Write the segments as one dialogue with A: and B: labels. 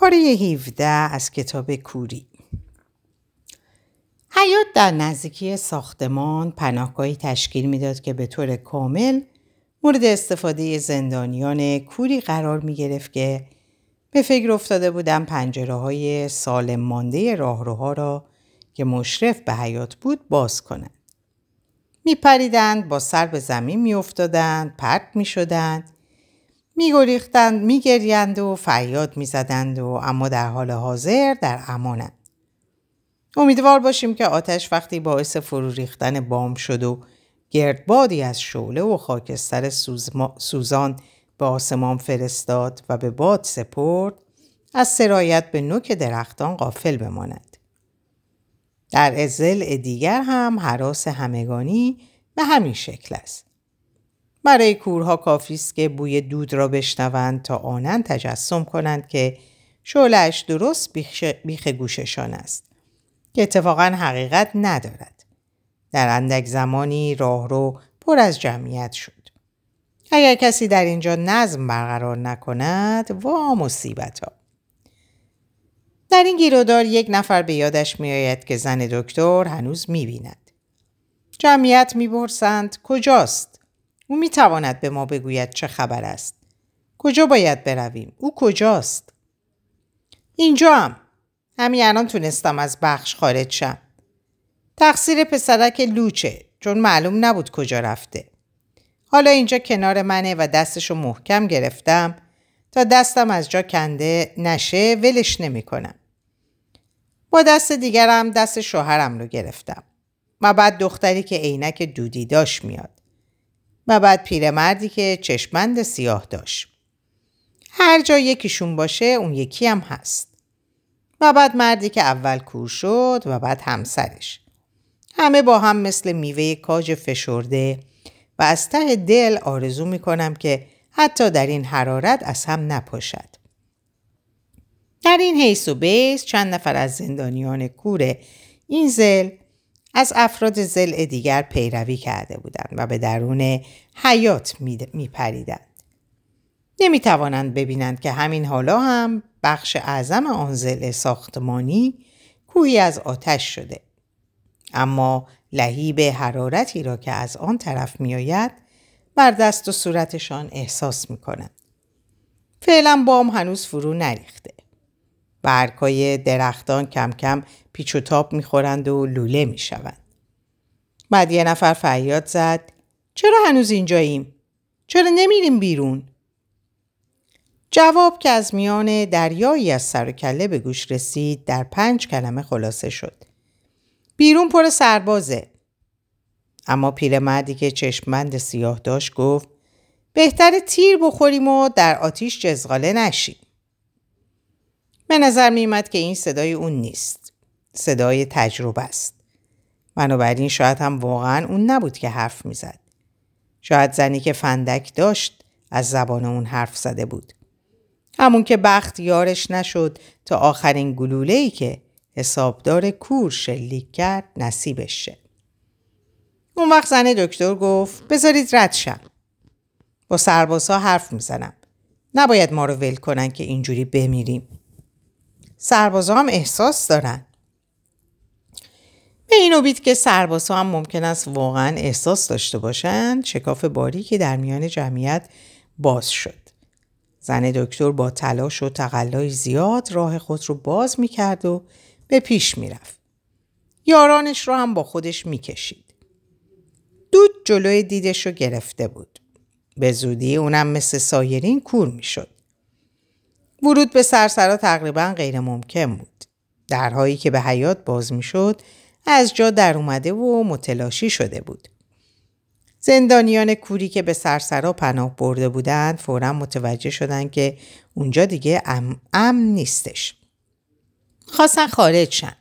A: پاره 17 از کتاب کوری حیات در نزدیکی ساختمان پناهگاهی تشکیل می‌داد که به طور کامل مورد استفاده زندانیان کوری قرار می گرفت که به فکر افتاده بودن پنجره های سالم مانده راهروها را که مشرف به حیات بود باز کنند. می پریدند با سر به زمین می افتادند، پرت می شدند میگریختند میگریند و فریاد می‌زدند و اما در حال حاضر در امانند امیدوار باشیم که آتش وقتی باعث فرو ریختن بام شد و گردبادی از شعله و خاکستر سوزان به آسمان فرستاد و به باد سپرد از سرایت به نوک درختان غافل بماند. در ازل دیگر هم حراس همگانی به همین شکل است. برای کورها کافی است که بوی دود را بشنوند تا آنند تجسم کنند که شعلش درست بیخ گوششان است که اتفاقا حقیقت ندارد. در اندک زمانی راهرو پر از جمعیت شد. اگر کسی در اینجا نظم برقرار نکند وا مصیبت ها در این گیرودار یک نفر به یادش میآید که زن دکتر هنوز می‌بیند. جمعیت می‌پرسند کجاست؟ او می تواند به ما بگوید چه خبر است. کجا باید برویم؟ او کجاست؟ اینجا هم. همین الان تونستم از بخش خارج شم. تقصیر پسرک لوچه چون معلوم نبود کجا رفته. حالا اینجا کنار منه و دستشو محکم گرفتم تا دستم از جا کنده نشه ولش نمی کنم. با دست دیگرم دست شوهرم رو گرفتم و بعد دختری که عینک دودی داشت میاد. و بعد پیرمردی که چشمند سیاه داشت. هر جا یکیشون باشه اون یکی هم هست. و بعد مردی که اول کور شد و بعد همسرش. همه با هم مثل میوه کاج فشرده و از ته دل آرزو می‌کنم که حتی در این حرارت از هم نپاشد. در این حیث و بیس چند نفر از زندانیان کور این زل از افراد زل دیگر پیروی کرده بودند و به درون حیات می پریدند. نمی توانند ببینند که همین حالا هم بخش اعظم آن زل ساختمانی کوی از آتش شده. اما لهیب حرارتی را که از آن طرف می آید بر دست و صورتشان احساس می کنند. فعلا بام هنوز فرو نریخته. برگهای درختان کم کم پیچ و تاب می‌خورند و لوله می‌شوند. بعد یه نفر فریاد زد چرا هنوز اینجاییم؟ چرا نمیریم بیرون؟ جواب که از میان دریایی از سر و کله به گوش رسید در پنج کلمه خلاصه شد. بیرون پر سربازه. اما پیرمردی که چشمند سیاه داشت گفت بهتر تیر بخوریم و در آتیش جزغاله نشیم. به نظر میمد که این صدای اون نیست. صدای تجربه است. بنابراین شاید هم واقعا اون نبود که حرف می‌زد. شاید زنی که فندک داشت از زبان اون حرف زده بود. همون که بخت یارش نشد تا آخرین گلوله ای که حسابدار کور شلیک کرد نصیبش شه. اون وقت زن دکتر گفت بذارید رد شم. با سربازها حرف می‌زنم. نباید ما رو ول کنن که اینجوری بمیریم. سربازا هم احساس دارن. به این امید که سربازها هم ممکن است واقعا احساس داشته باشند شکاف باری که در میان جمعیت باز شد. زن دکتر با تلاش و تقلای زیاد راه خود رو باز می‌کرد و به پیش می‌رفت. یارانش رو هم با خودش می‌کشید. دود جلوی دیدش رو گرفته بود. به زودی اونم مثل سایرین کور می‌شد. ورود به سرسرا تقریبا غیر ممکن بود. درهایی که به حیات باز می‌شد از جا در اومده و متلاشی شده بود. زندانیان کوری که به سرسرا پناه برده بودند فورا متوجه شدند که اونجا دیگه ام امن نیستش. خواستن خارج شن.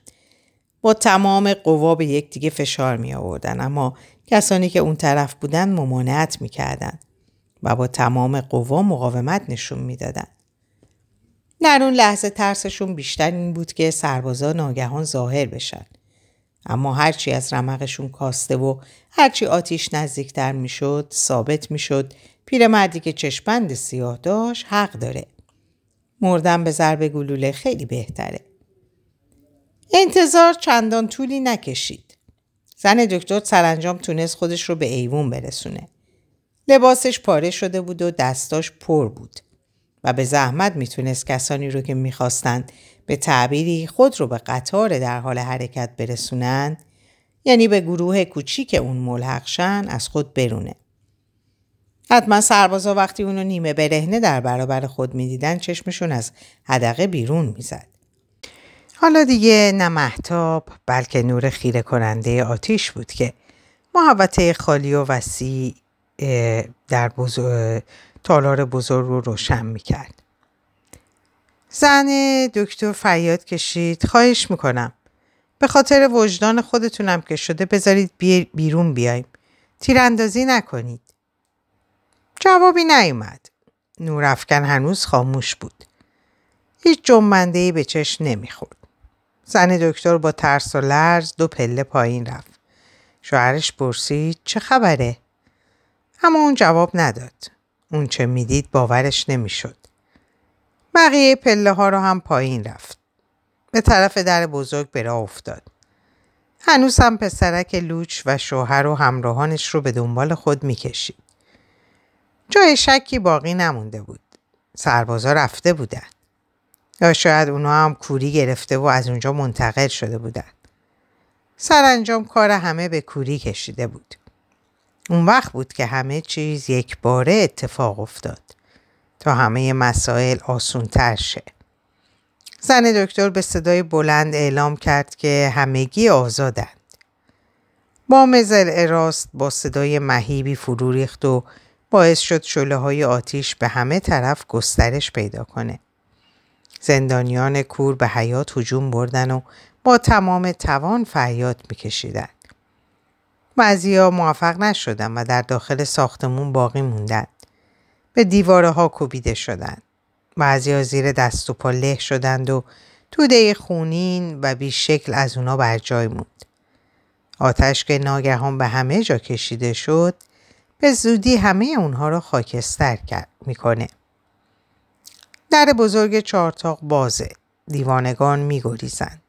A: با تمام قوا به یکدیگه فشار می آوردن اما کسانی که اون طرف بودن ممانعت می کردن و با تمام قوا مقاومت نشون می‌دادند. در اون لحظه ترسشون بیشتر این بود که سربازا ناگهان ظاهر بشن. اما هرچی از رمقشون کاسته و هرچی آتیش نزدیکتر می‌شد ثابت می‌شد پیرمردی که چشپند سیاه داشت حق داره. مردن به ضرب گلوله خیلی بهتره. انتظار چندان طولی نکشید. زن دکتر سرانجام تونست خودش رو به ایوون برسونه. لباسش پاره شده بود و دستاش پر بود و به زحمت می‌تونست کسانی رو که می‌خواستند به تعبیری خود رو به قطار در حال حرکت برسونن یعنی به گروه کوچیک اون ملحقشن از خود برونه. حتما سربازا وقتی اونو نیمه برهنه در برابر خود می‌دیدن چشمشون از حدقه بیرون می‌زد. حالا دیگه نه محتاب بلکه نور خیره کننده آتیش بود که محوطه خالی و وسیع در بزرگ، تالار بزرگ رو روشن می‌کرد. زن دکتر فریاد کشید. خواهش می‌کنم. به خاطر وجدان خودتونم که شده بذارید بیرون بیایم. تیراندازی نکنید. جوابی نیومد. نورافکن هنوز خاموش بود. هیچ جنبنده به چشم نمی‌خورد. زن دکتر با ترس و لرز دو پله پایین رفت. شوهرش پرسید چه خبره؟ اما اون جواب نداد. اون چه می‌دید باورش نمی‌شد بقیه پله ها رو هم پایین رفت. به طرف در بزرگ به راه افتاد. هنوز هم پسرک لوچ و شوهر و همراهانش رو به دنبال خود می‌کشید. جای شکی باقی نمونده بود. سربازا رفته بودن. یا شاید اونا هم کوری گرفته و از اونجا منتقل شده بودن. سرانجام کار همه به کوری کشیده بود. اون وقت بود که همه چیز یک باره اتفاق افتاد. تا همه مسائل آسونتر شه. زن دکتر به صدای بلند اعلام کرد که همگی آزادند. با مزل اراست با صدای مهیبی فرو ریخت و باعث شد شله های آتیش به همه طرف گسترش پیدا کنه. زندانیان کور به حیات هجوم بردن و با تمام توان فریاد میکشیدند. بعضیا موفق نشدن و در داخل ساختمون باقی موندند. به دیواره ها کوبیده شدند. بعضی زیر دست و پا له شدند و توده خونین و بیشکل از اونا بر جای موند. آتش که ناگهان به همه جا کشیده شد به زودی همه اونها را خاکستر کرد می‌کنه. در بزرگ چارتاق بازه. دیوانگان میگریزند.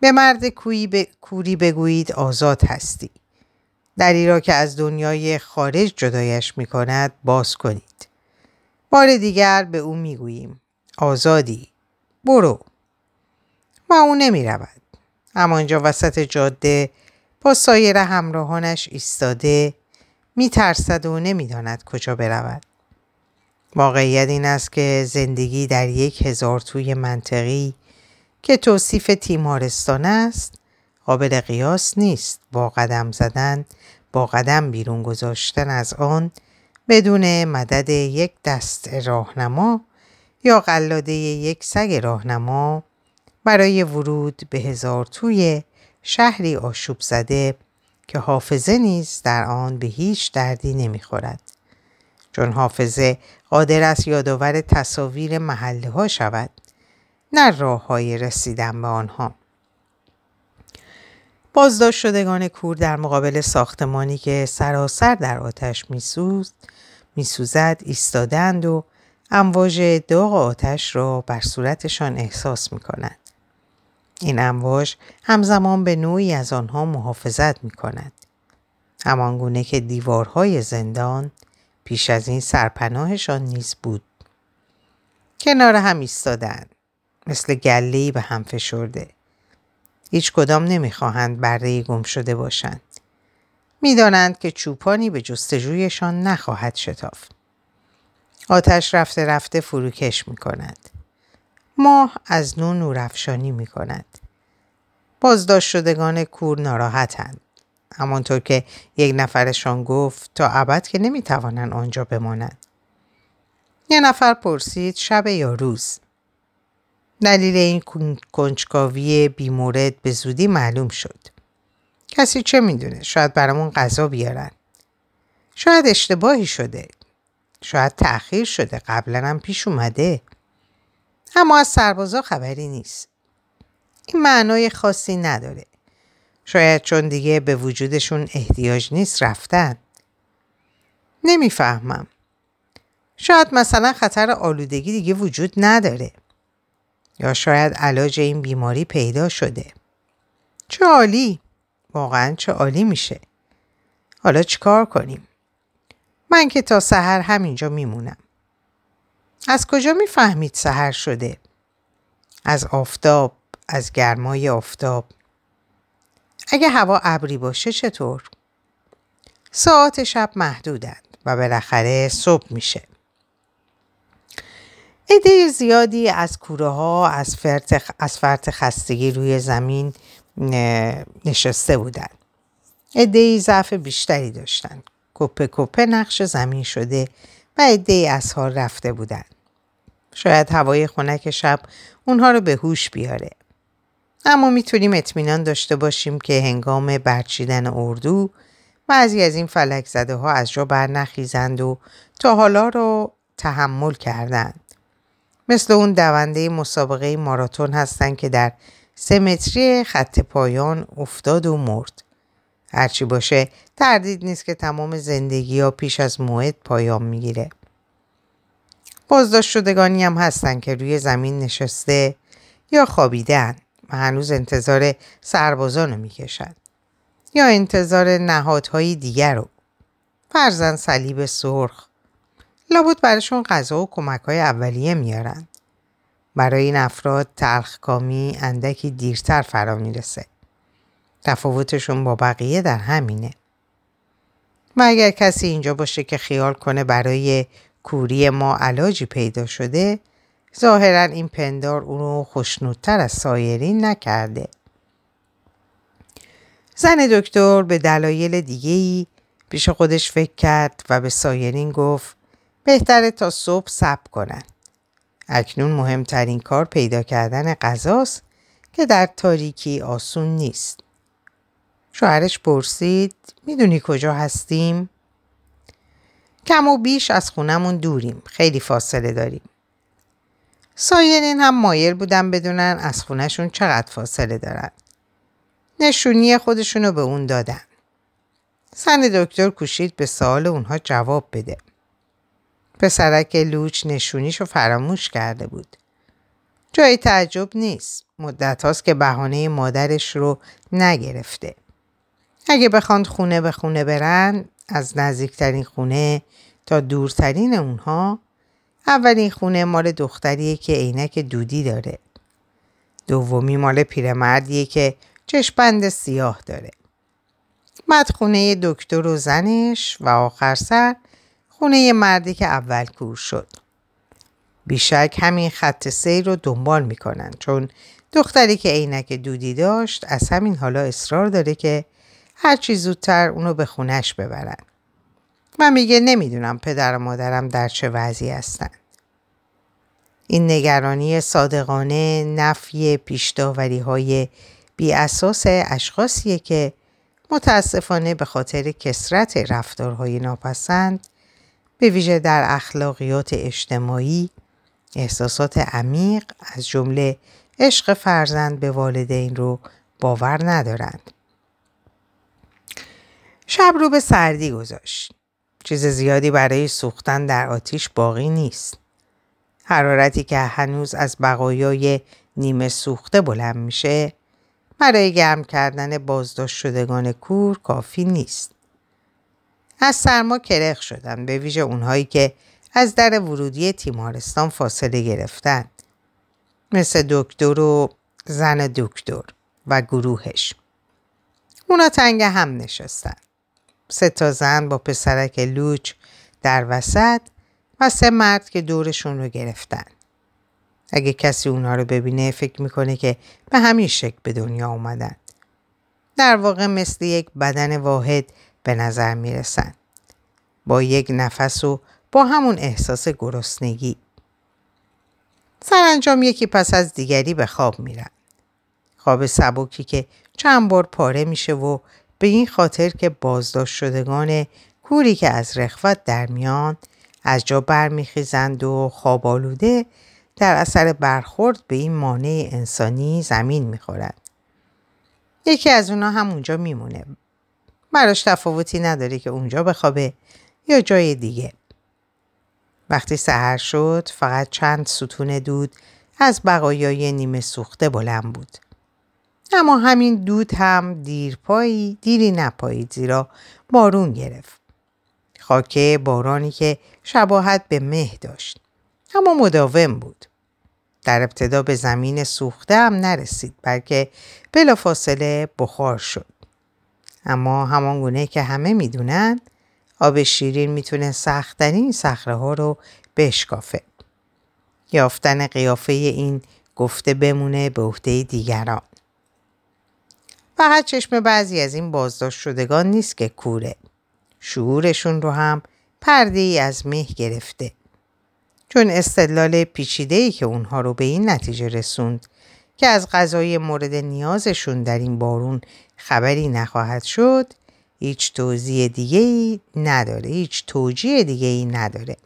A: به مرد کوی کوری بگویید آزاد هستی. دری را که از دنیای خارج جدایش می کند باز کنید. بار دیگر به او می گوییم. آزادی. برو. و او نمی رود. همانجا وسط جاده با سایر همراهانش ایستاده می ترسد و نمی‌داند کجا برود. واقعیت این است که زندگی در یک هزار توی منطقی که توصیف تیمارستان است قابل قیاس نیست با قدم زدن با قدم بیرون گذاشتن از آن بدون مدد یک دست راهنما یا قلاده یک سگ راهنما برای ورود به هزار توی شهری آشوب زده که حافظه نیز در آن به هیچ دردی نمی‌خورد. چون حافظه قادر است یادآور تصاویر محله ها شود نه راه های رسیدن به آنها. بازداشت شدگان کور در مقابل ساختمانی که سراسر در آتش میسوز میسوزد ایستادند و امواج داغ آتش را بر صورتشان احساس می کنند. این امواج همزمان به نوعی از آنها محافظت می کند. همانگونه که دیوارهای زندان پیش از این سرپناهشان نیز بود. کنار هم ایستادند. مثل گلهی به هم فشرده. هیچ کدام نمی‌خواهند برده گم شده باشند. می‌دانند که چوپانی به جستجویشان نخواهد شتافت. آتش رفته رفته فروکش می کند. ماه از نو نورافشانی می کند. بازداشت شدگان کور ناراحتند. همانطور که یک نفرشان گفت تا ابد که نمی‌توانند آنجا بمانند. یه نفر پرسید شب یا روز. دلیل این کنجکاوی بیمورد به زودی معلوم شد. کسی چه می‌دونه؟ شاید برامون غذا بیارن. شاید اشتباهی شده. شاید تأخیر شده. قبلا هم پیش اومده. اما از سربازا خبری نیست. این معنای خاصی نداره. شاید چون دیگه به وجودشون احتیاج نیست رفتن. نمی‌فهمم. شاید مثلا خطر آلودگی دیگه وجود نداره. یا شاید علاج این بیماری پیدا شده. چه عالی! واقعا چه عالی میشه. حالا چیکار کنیم؟ من که تا سحر همینجا میمونم. از کجا می‌فهمید سحر شده؟ از آفتاب، از گرمای آفتاب. اگه هوا ابری باشه چطور؟ ساعت شب محدودند و بالاخره صبح میشه. عده زیادی از کوره ها از فرط, از فرط خستگی روی زمین نشسته بودند. عده ضعف بیشتری داشتند. کپه کپه نقش زمین شده و عده از حال رفته بودند. شاید هوای خنک شب اونها رو به هوش بیاره. اما می‌تونیم اطمینان داشته باشیم که هنگام برچیدن اردو بعضی از این فلک زده ها از جا بر نخیزند و تا حالا رو تحمل کردند. مثل اون دونده مسابقه ماراتون هستند که در سمتری خط پایان افتاد و مرد. هرچی باشه تردید نیست که تمام زندگی ها پیش از موعد پایان می‌گیره. بازداشت شدگانی هم هستن که روی زمین نشسته یا خوابیدن و هنوز انتظار سربازان رو می‌کشند. یا انتظار نهادهای دیگر رو. فرزن صلیب سرخ. لابد براشون غذا و کمک های اولیه میارن. برای این افراد تلخکامی اندکی دیرتر فرا می‌رسه. تفاوتشون با بقیه در همینه. و اگر کسی اینجا باشه که خیال کنه برای کوری ما علاجی پیدا شده ظاهرا این پندار اونو خوشنودتر از سایرین نکرده. زن دکتر به دلایل دیگهی پیش خودش فکر کرد و به سایرین گفت بهتره تا صبح صبر کنن. اکنون مهمترین کار پیدا کردن غذاست که در تاریکی آسون نیست. شوهرش پرسید می‌دونی کجا هستیم؟ کم و بیش از خونمون دوریم. خیلی فاصله داریم. سایرین هم مایل بودن بدونن از خونشون چقدر فاصله دارن. نشونی خودشونو به اون دادن. زن دکتر کوشید به سوال اونها جواب بده. پسرک لوچ نشونیشو فراموش کرده بود. جای تعجب نیست. مدت هاست که بهانه مادرش رو نگرفته. اگه بخواند خونه به خونه برن از نزدیکترین خونه تا دورترین اونها اولین خونه مال دختریه که عینک دودی داره. دومی مال پیرمردیه که چشپند سیاه داره. بعد خونه دکتر و زنش و آخر سر خونه مردی که اول کور شد. بیشک همین خط سیر رو دنبال می‌کنن چون دختری که عینک دودی داشت از همین حالا اصرار داره که هرچی زودتر اونو به خونش ببرن. من میگه نمی‌دونم پدر و مادرم در چه وضعی هستن. این نگرانی صادقانه نفی پیشداوری های بی اساس اشخاصیه که متاسفانه به خاطر کسرت رفتارهای ناپسند به ویژه در اخلاقیات اجتماعی احساسات عمیق از جمله عشق فرزند به والدین رو باور ندارند. شب رو به سردی گذاشت. چیز زیادی برای سوختن در آتیش باقی نیست. حرارتی که هنوز از بقایای نیمه سوخته بلند میشه برای گرم کردن بازداشت شدگان کور کافی نیست. از سرما کرخ شدن به ویژه اونهایی که از در ورودی تیمارستان فاصله گرفتن. مثل دکتر و زن دکتر و گروهش. اونا تنگ هم نشستن. سه تا زن با پسرک لوچ در وسط و سه مرد که دورشون رو گرفتن. اگه کسی اونا رو ببینه فکر می‌کنه که به همین شکل به دنیا اومدن. در واقع مثل یک بدن واحد به نظر می‌رسن. با یک نفس و با همون احساس گرسنگی. سرانجام یکی پس از دیگری به خواب میرن. خواب سبکی که چند بار پاره میشه و به این خاطر که بازداشت شدگان کوری که از رخوت در میان از جا برمیخیزند و خواب آلوده در اثر برخورد به این مانع انسانی زمین می‌خورند. یکی از اونا هم اونجا میمونه. براش تفاوتی نداره که اونجا بخوابه یا جای دیگه. وقتی سهر شد فقط چند ستون دود از بقایای نیمه سوخته بلند بود. اما همین دود هم دیرپایی دیری نپایید زیرا بارون گرفت. خاکه بارانی که شباهت به مه داشت. اما مداوم بود. در ابتدا به زمین سوخته هم نرسید بلکه بلافاصله بخار شد. اما همان گونه که همه می‌دونن آب شیرین می‌تونه سختترین صخره ها رو بشکافه. یافتن قیافه این گفته بمونه به عهده دیگران. فقط چشم بعضی از این بازداشت شدگان نیست که کوره. شعورشون رو هم پرده ای از مه گرفته. چون استدلال پیچیده ای که اونها رو به این نتیجه رسوند که از غذای مورد نیازشون در این بارون خبری نخواهد شد. هیچ توضیح دیگه ای نداره. هیچ توجیه دیگه ای نداره.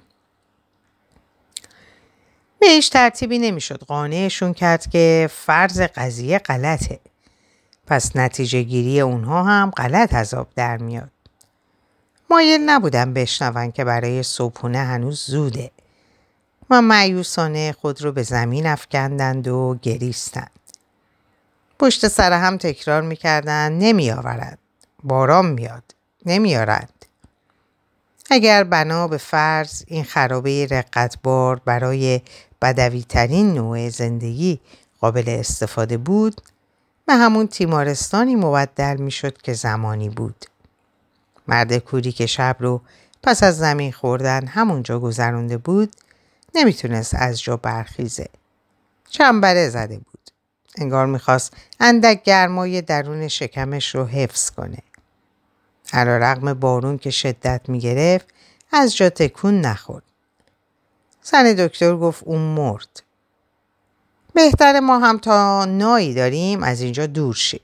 A: به هیچ ترتیبی نمی‌شد. قانعشون کرد که فرض قضیه غلطه. پس نتیجه گیری اونها هم غلط آب در میاد. مایل نبودن بشنون که برای صبحونه هنوز زوده. و معیوسانه خود رو به زمین افکندند و گریستند. پشت سر هم تکرار می‌کردند نمی آورد. باران میاد. نمیارد. اگر بنا به فرض این خرابه رقتبار برای بدوی ترین نوع زندگی قابل استفاده بود به همون تیمارستانی مبدل می‌شد که زمانی بود. مرد کوری که شب رو پس از زمین خوردن همونجا گذرونده بود نمی‌تونست از جا برخیزه. چنبره زده بود. انگار می‌خواست اندک گرمای درون شکمش رو حفظ کنه. علا رقم بارون که شدت می‌گرفت از جا تکون نخورد. زن دکتر گفت اون مرد. بهتر ما هم تا نایی داریم از اینجا دور شیم.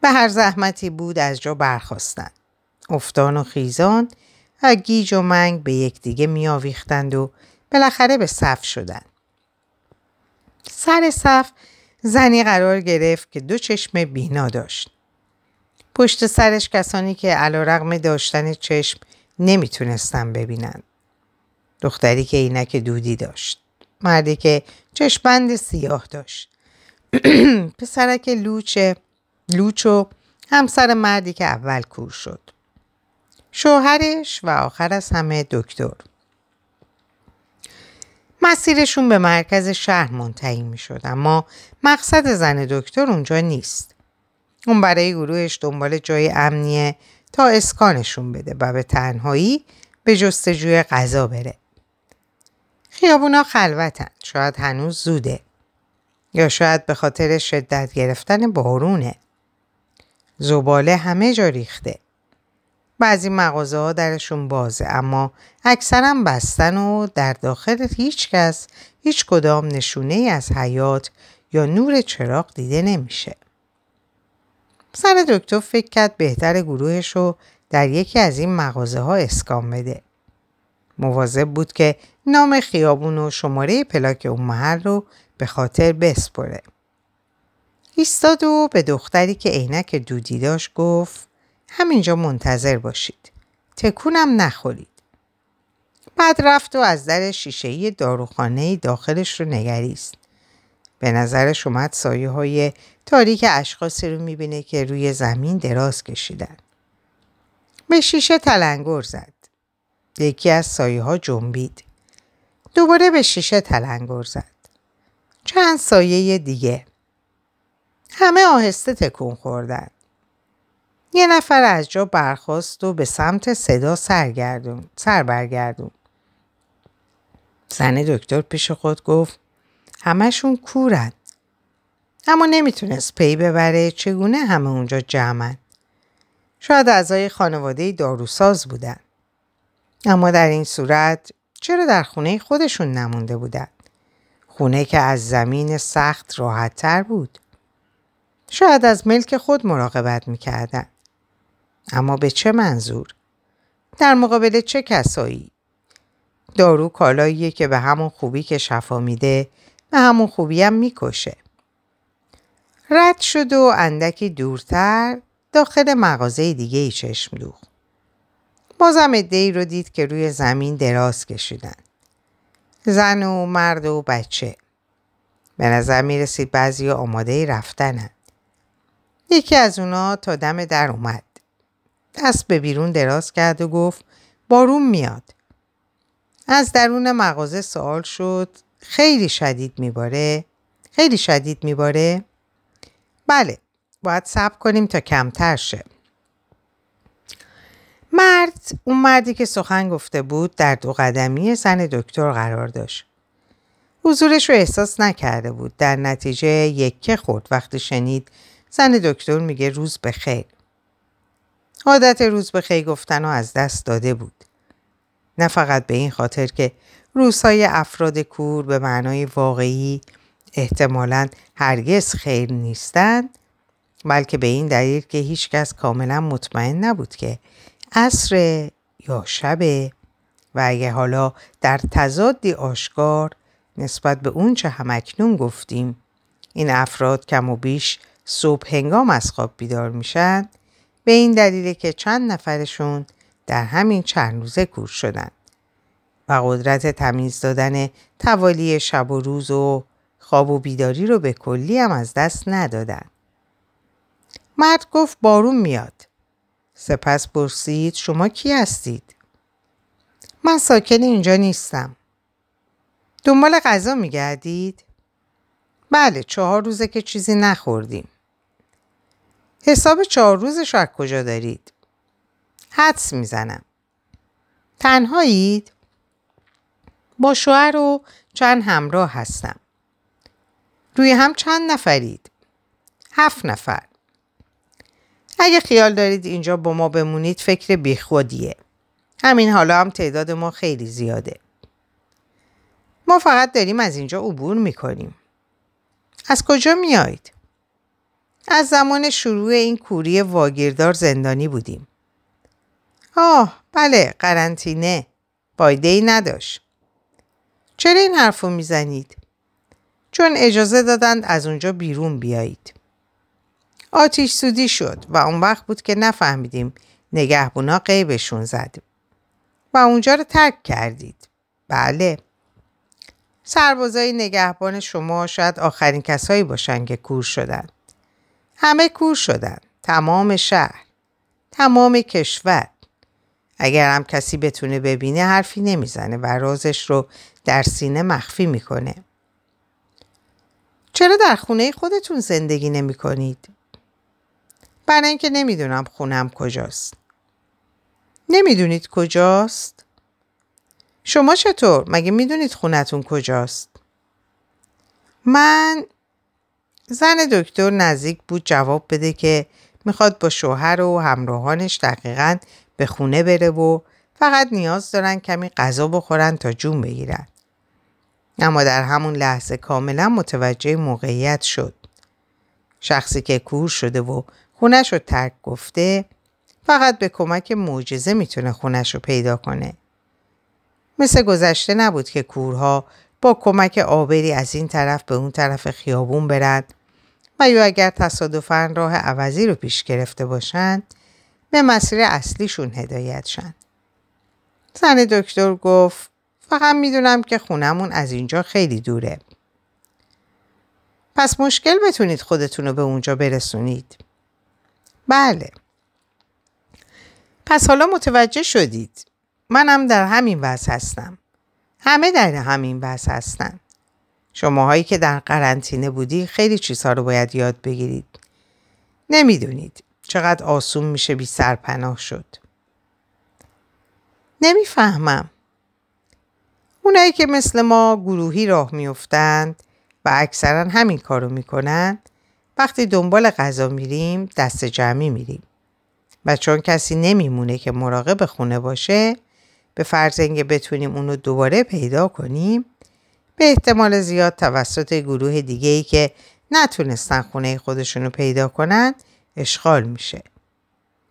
A: به هر زحمتی بود از جا برخواستند. افتان و خیزان و گیج و منگ به یکدیگه میآویختند و بالاخره به صف شدند. سر صف زنی قرار گرفت که دو چشم بینا داشت. پشت سرش کسانی که علا رقم داشتن چشم نمی‌تونستن ببینند. دختری که اینک دودی داشت. مردی که چشمند سیاه داشت. پسرک لوچه لوچ و همسر مردی که اول کور شد. شوهرش و آخر از همه دکتر. مسیرشون به مرکز شهر منتهی می شد اما مقصد زن دکتر اونجا نیست. اون برای گروهش دنبال جای امنیه تا اسکانشون بده و به تنهایی به جستجوی غذا بره. خیابونا خلوتن. شاید هنوز زوده. یا شاید به خاطر شدت گرفتن بارونه. زباله همه جا ریخته. بعضی مغازه ها درشون بازه اما اکثرا بستن و در داخل هیچ کس هیچ کدام نشونه ای از حیات یا نور چراغ دیده نمیشه. سر دکتر فکر کرد بهتر گروهش رو در یکی از این مغازه ها اسکان بده. مواظب بود که نام خیابون و شماره پلاک اون محل رو به خاطر بسپره. ایستاد و به دختری که عینک دودی داشت گفت همینجا منتظر باشید. تکونم نخورید. بعد رفت و از در شیشهی داروخانه داخلش رو نگریست. به نظرش اومد سایه های تاریک اشخاصی رو می‌بینه که روی زمین دراز کشیدن. به شیشه تلنگر زد. یکی از سایه ها جنبید. دوباره به شیشه تلنگر زد. چند سایه دیگه. همه آهسته تکون خوردن. یه نفر از جا برخواست و به سمت صدا سرگردون سر برگردون. زن دکتر پیش خود گفت همشون کورن. اما نمی‌تونست پی ببره چگونه همه اونجا جمعن. شاید اعضای خانواده داروساز بودن. اما در این صورت چرا در خونه خودشون نمونده بودن؟ خونه که از زمین سخت راحت تر بود. شاید از ملک خود مراقبت می‌کردن. اما به چه منظور؟ در مقابل چه کسایی؟ دارو کالاییه که به همون خوبی که شفا میده به همون خوبی هم می‌کشه. رد شد و اندکی دورتر داخل مغازه دیگه ای چشم دوخ. بازم ای رو دید که روی زمین دراز کشیدن. زن و مرد و بچه. به نظر می رسید بعضی آماده رفتنن. یکی از اونا تا دم در اومد. دست به بیرون دراز کرد و گفت بارون میاد. از درون مغازه سوال شد خیلی شدید میباره؟ خیلی شدید میباره؟ بله باید صبر کنیم تا کمتر شه. مرد اون مردی که سخن گفته بود در دو قدمی زن دکتر قرار داشت. حضورش رو احساس نکرده بود. در نتیجه یکه خورد وقتی شنید زن دکتر میگه روز بخیر. عادت روز بخیر گفتن رو از دست داده بود. نه فقط به این خاطر که روزهای افراد کور به معنای واقعی احتمالا هرگز خیر نیستند بلکه به این دلیل که هیچکس کاملا مطمئن نبود که عصر یا شب و اگه حالا در تضادی آشکار نسبت به اون چه همکنون گفتیم این افراد کم و بیش صبح هنگام از خواب بیدار میشن به این دلیل که چند نفرشون در همین چند روزه کور شدن و قدرت تمیز دادن توالی شب و روز و خواب و بیداری رو به کلی هم از دست ندادن. مرد گفت بارون میاد. سپس پرسید شما کی هستید؟ من ساکن اینجا نیستم. دنبال غذا میگردید؟ بله چهار روزه که چیزی نخوردیم. حساب چهار روزش از کجا دارید؟ حدس می‌زنم. تنهایید؟ با شوهر و چند همراه هستم. روی هم چند نفرید؟ هفت نفر. اگه خیال دارید اینجا با ما بمونید فکر بیخودیه. همین حالا هم تعداد ما خیلی زیاده. ما فقط داریم از اینجا عبور می‌کنیم. از کجا میایید؟ از زمان شروع این کوری واگیردار زندانی بودیم. آه بله قرنطینه. بایده ای نداشت. چرا این حرف رو می‌زنید؟ چون اجازه دادند از اونجا بیرون بیایید. آتیش سودی شد و اون وقت بود که نفهمیدیم نگهبونا قیبشون زد. و اونجا رو ترک کردید. بله. سربازای نگهبان شما شاید آخرین کسایی باشن که کور شدن. همه کور شدن. تمام شهر. تمام کشور. اگر هم کسی بتونه ببینه حرفی نمی‌زنه و رازش رو در سینه مخفی می‌کنه. چرا در خونه خودتون زندگی نمی کنید؟ برای اینکه نمی‌دونم خونم کجاست. نمی‌دونید کجاست؟ شما چطور؟ مگه می‌دونید خونتون کجاست؟ من زن دکتر نزدیک بود جواب بده که می‌خواد با شوهر و همراهانش دقیقا به خونه بره و فقط نیاز دارن کمی غذا بخورن تا جون بگیرن. اما در همون لحظه کاملا متوجه موقعیت شد. شخصی که کور شده و خونش رو ترک گفته فقط به کمک معجزه می‌تونه خونش رو پیدا کنه. مثل گذشته نبود که کورها با کمک آبری از این طرف به اون طرف خیابون برد و یا اگر تصادفا راه عوضی رو پیش گرفته باشند به مسیر اصلیشون هدایت شن. زن دکتر گفت فقط می‌دونم که خونمون از اینجا خیلی دوره. پس مشکل بتونید خودتون رو به اونجا برسونید. بله. پس حالا متوجه شدید. منم در همین وضع هستم. همه در همین وضع هستن. شماهایی که در قرنطینه بودی خیلی چیزها رو باید یاد بگیرید. نمی‌دونید چقدر آسون میشه بی سرپناه شد. نمی‌فهمم. اونایی که مثل ما گروهی راه میفتند و اکثرا همین کارو می‌کنن وقتی دنبال غذا میریم دست جمعی میریم و چون کسی نمیمونه که مراقب خونه باشه به فرض اینکه بتونیم اونو دوباره پیدا کنیم به احتمال زیاد توسط گروه دیگه ای که نتونستن خونه خودشونو پیدا کنن اشغال میشه.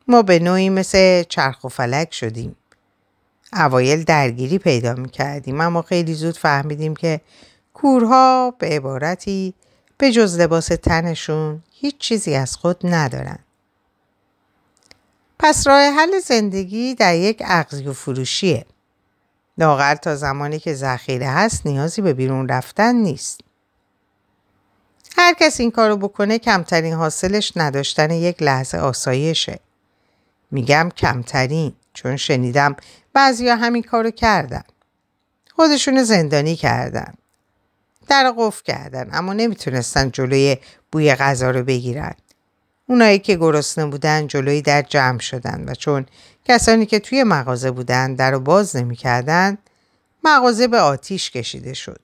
A: ما به نوعی مثل چرخ و فلک شدیم. اوایل درگیری پیدا می‌کردیم اما خیلی زود فهمیدیم که کورها به عبارتی به جز لباس تنشون هیچ چیزی از خود ندارن. پس راه حل زندگی در یک عقضی و فروشیه. لاغر تا زمانی که ذخیره هست نیازی به بیرون رفتن نیست. هر کس این کارو بکنه کمترین حاصلش نداشتن یک لحظه آسایشه. میگم کمترین چون شنیدم بعضیا همین کارو کردن. خودشون زندانی کردن. در قفل کردن اما نمی‌تونستن جلوی بوی غذا رو بگیرن. اونایی که گرسنه بودن جلوی در جمع شدن و چون کسانی که توی مغازه بودن در رو باز نمی‌کردن مغازه به آتیش کشیده شد.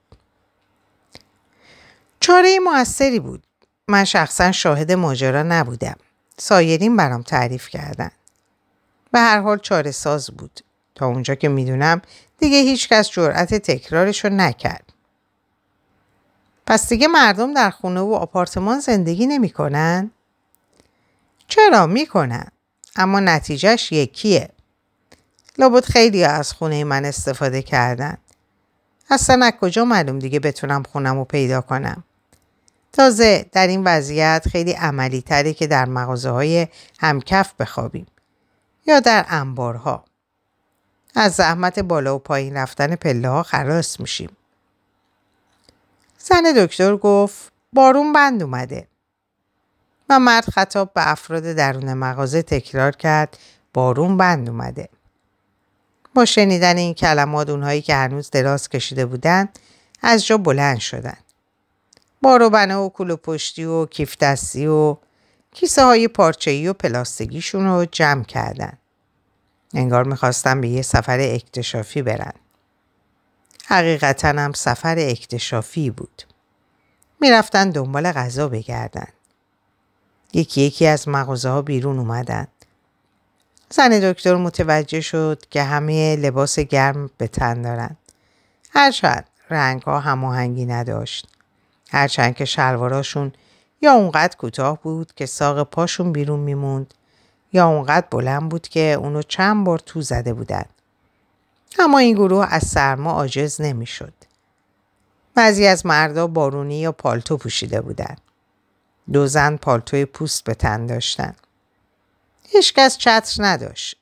A: چاره موثری بود. من شخصا شاهد ماجرا نبودم. سایرین برام تعریف کردن. به هر حال چاره ساز بود. تا اونجا که می‌دونم دیگه هیچکس جرأت تکرارش رو نکرد. پس دیگه مردم در خونه و آپارتمان زندگی نمی‌کنن؟ چرا می‌کنن؟ اما نتیجهش یکیه. لابد خیلی از خونه من استفاده کردن. اصلا از کجا معلوم دیگه بتونم خونم رو پیدا کنم. تازه در این وضعیت خیلی عملی تری که در مغازه های همکف بخوابیم یا در انبارها. از زحمت بالا و پایین رفتن پله ها خلاص میشیم. زن دکتر گفت بارون بند اومده. و مرد خطاب به افراد درون مغازه تکرار کرد بارون بند اومده. با شنیدن این کلمات اونهایی که هنوز دراز کشیده بودند از جا بلند شدند. باروبنه و کلو پشتی و کیف دستی و کیسه های پارچه‌ای و پلاستیکیشون رو جمع کردن. انگار می‌خواستن به یه سفر اکتشافی برن. حقیقتا هم سفر اکتشافی بود. می‌رفتن دنبال غذا بگردن. یکی یکی از مغازه ها بیرون اومدن. زن دکتر متوجه شد که همه لباس گرم به تن دارن. هرچند رنگ ها هماهنگی نداشت. هرچند که شلواراشون یا اونقدر کوتاه بود که ساق پاشون بیرون میموند یا اونقدر بلند بود که اونو چند بار تو زده بودن. اما این گروه از سرما عاجز نمی‌شد. بعضی از مردا بارونی یا پالتو پوشیده بودند. دو زن پالتوی پوست به تن داشتن. هیچکس چتر نداشت.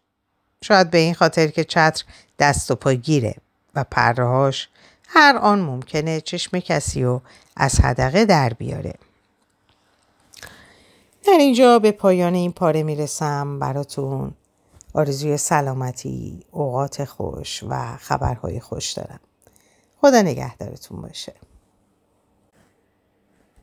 A: شاید به این خاطر که چتر دست و پا گیره و پرهاش هر آن ممکنه چشم کسی و از حدقه در بیاره. در اینجا به پایان این پاره می‌رسم براتون آرزوی سلامتی، اوقات خوش و خبرهای خوش دارم. خدا نگهدارتون باشه.